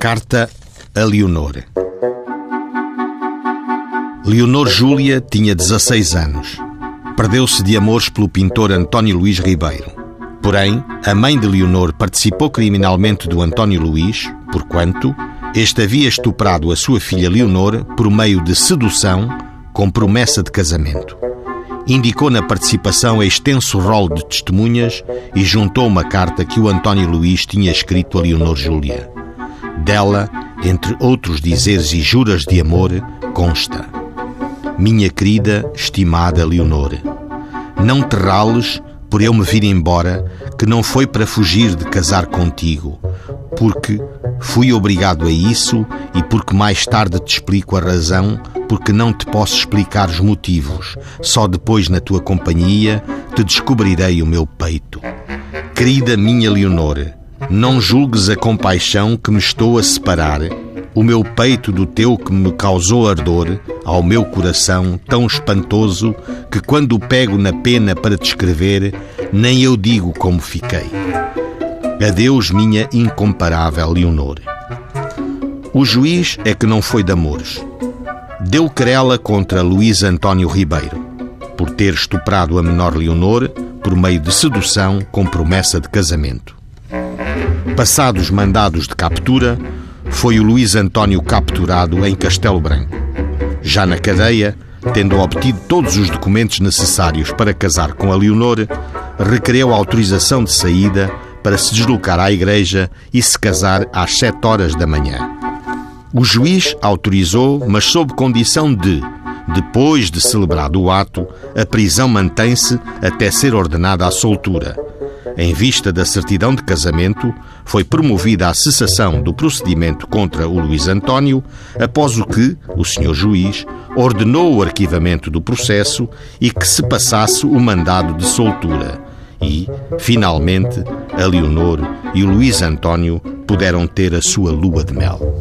Carta a Leonor. Leonor Júlia tinha 16 anos. Perdeu-se de amores pelo pintor António Luís Ribeiro. Porém, a mãe de Leonor participou criminalmente do António Luís, porquanto este havia estuprado a sua filha Leonor por meio de sedução com promessa de casamento. Indicou na participação extenso rol de testemunhas e juntou uma carta que o António Luís tinha escrito a Leonor Júlia. Dela, entre outros dizeres e juras de amor, consta: Minha querida, estimada Leonor, não te rales por eu me vir embora, que não foi para fugir de casar contigo, porque fui obrigado a isso e porque mais tarde te explico a razão, porque não te posso explicar os motivos. Só depois, na tua companhia, te descobrirei o meu peito. Querida minha Leonor, não julgues a compaixão que me estou a separar, o meu peito do teu que me causou ardor, ao meu coração tão espantoso que quando pego na pena para te escrever, nem eu digo como fiquei. Adeus, minha incomparável Leonor. O juiz é que não foi de amores. Deu querela contra Luís António Ribeiro, por ter estuprado a menor Leonor por meio de sedução com promessa de casamento. Passados mandados de captura, foi o Luís António capturado em Castelo Branco. Já na cadeia, tendo obtido todos os documentos necessários para casar com a Leonor, requereu autorização de saída para se deslocar à igreja e se casar às sete horas da manhã. O juiz autorizou, mas sob condição de, depois de celebrado o ato, a prisão mantém-se até ser ordenada a soltura em vista da certidão de casamento, foi promovida a cessação do procedimento contra o Luís António, após o que o senhor juiz ordenou o arquivamento do processo e que se passasse o mandado de soltura. E, finalmente, a Leonor e o Luís António puderam ter a sua lua de mel.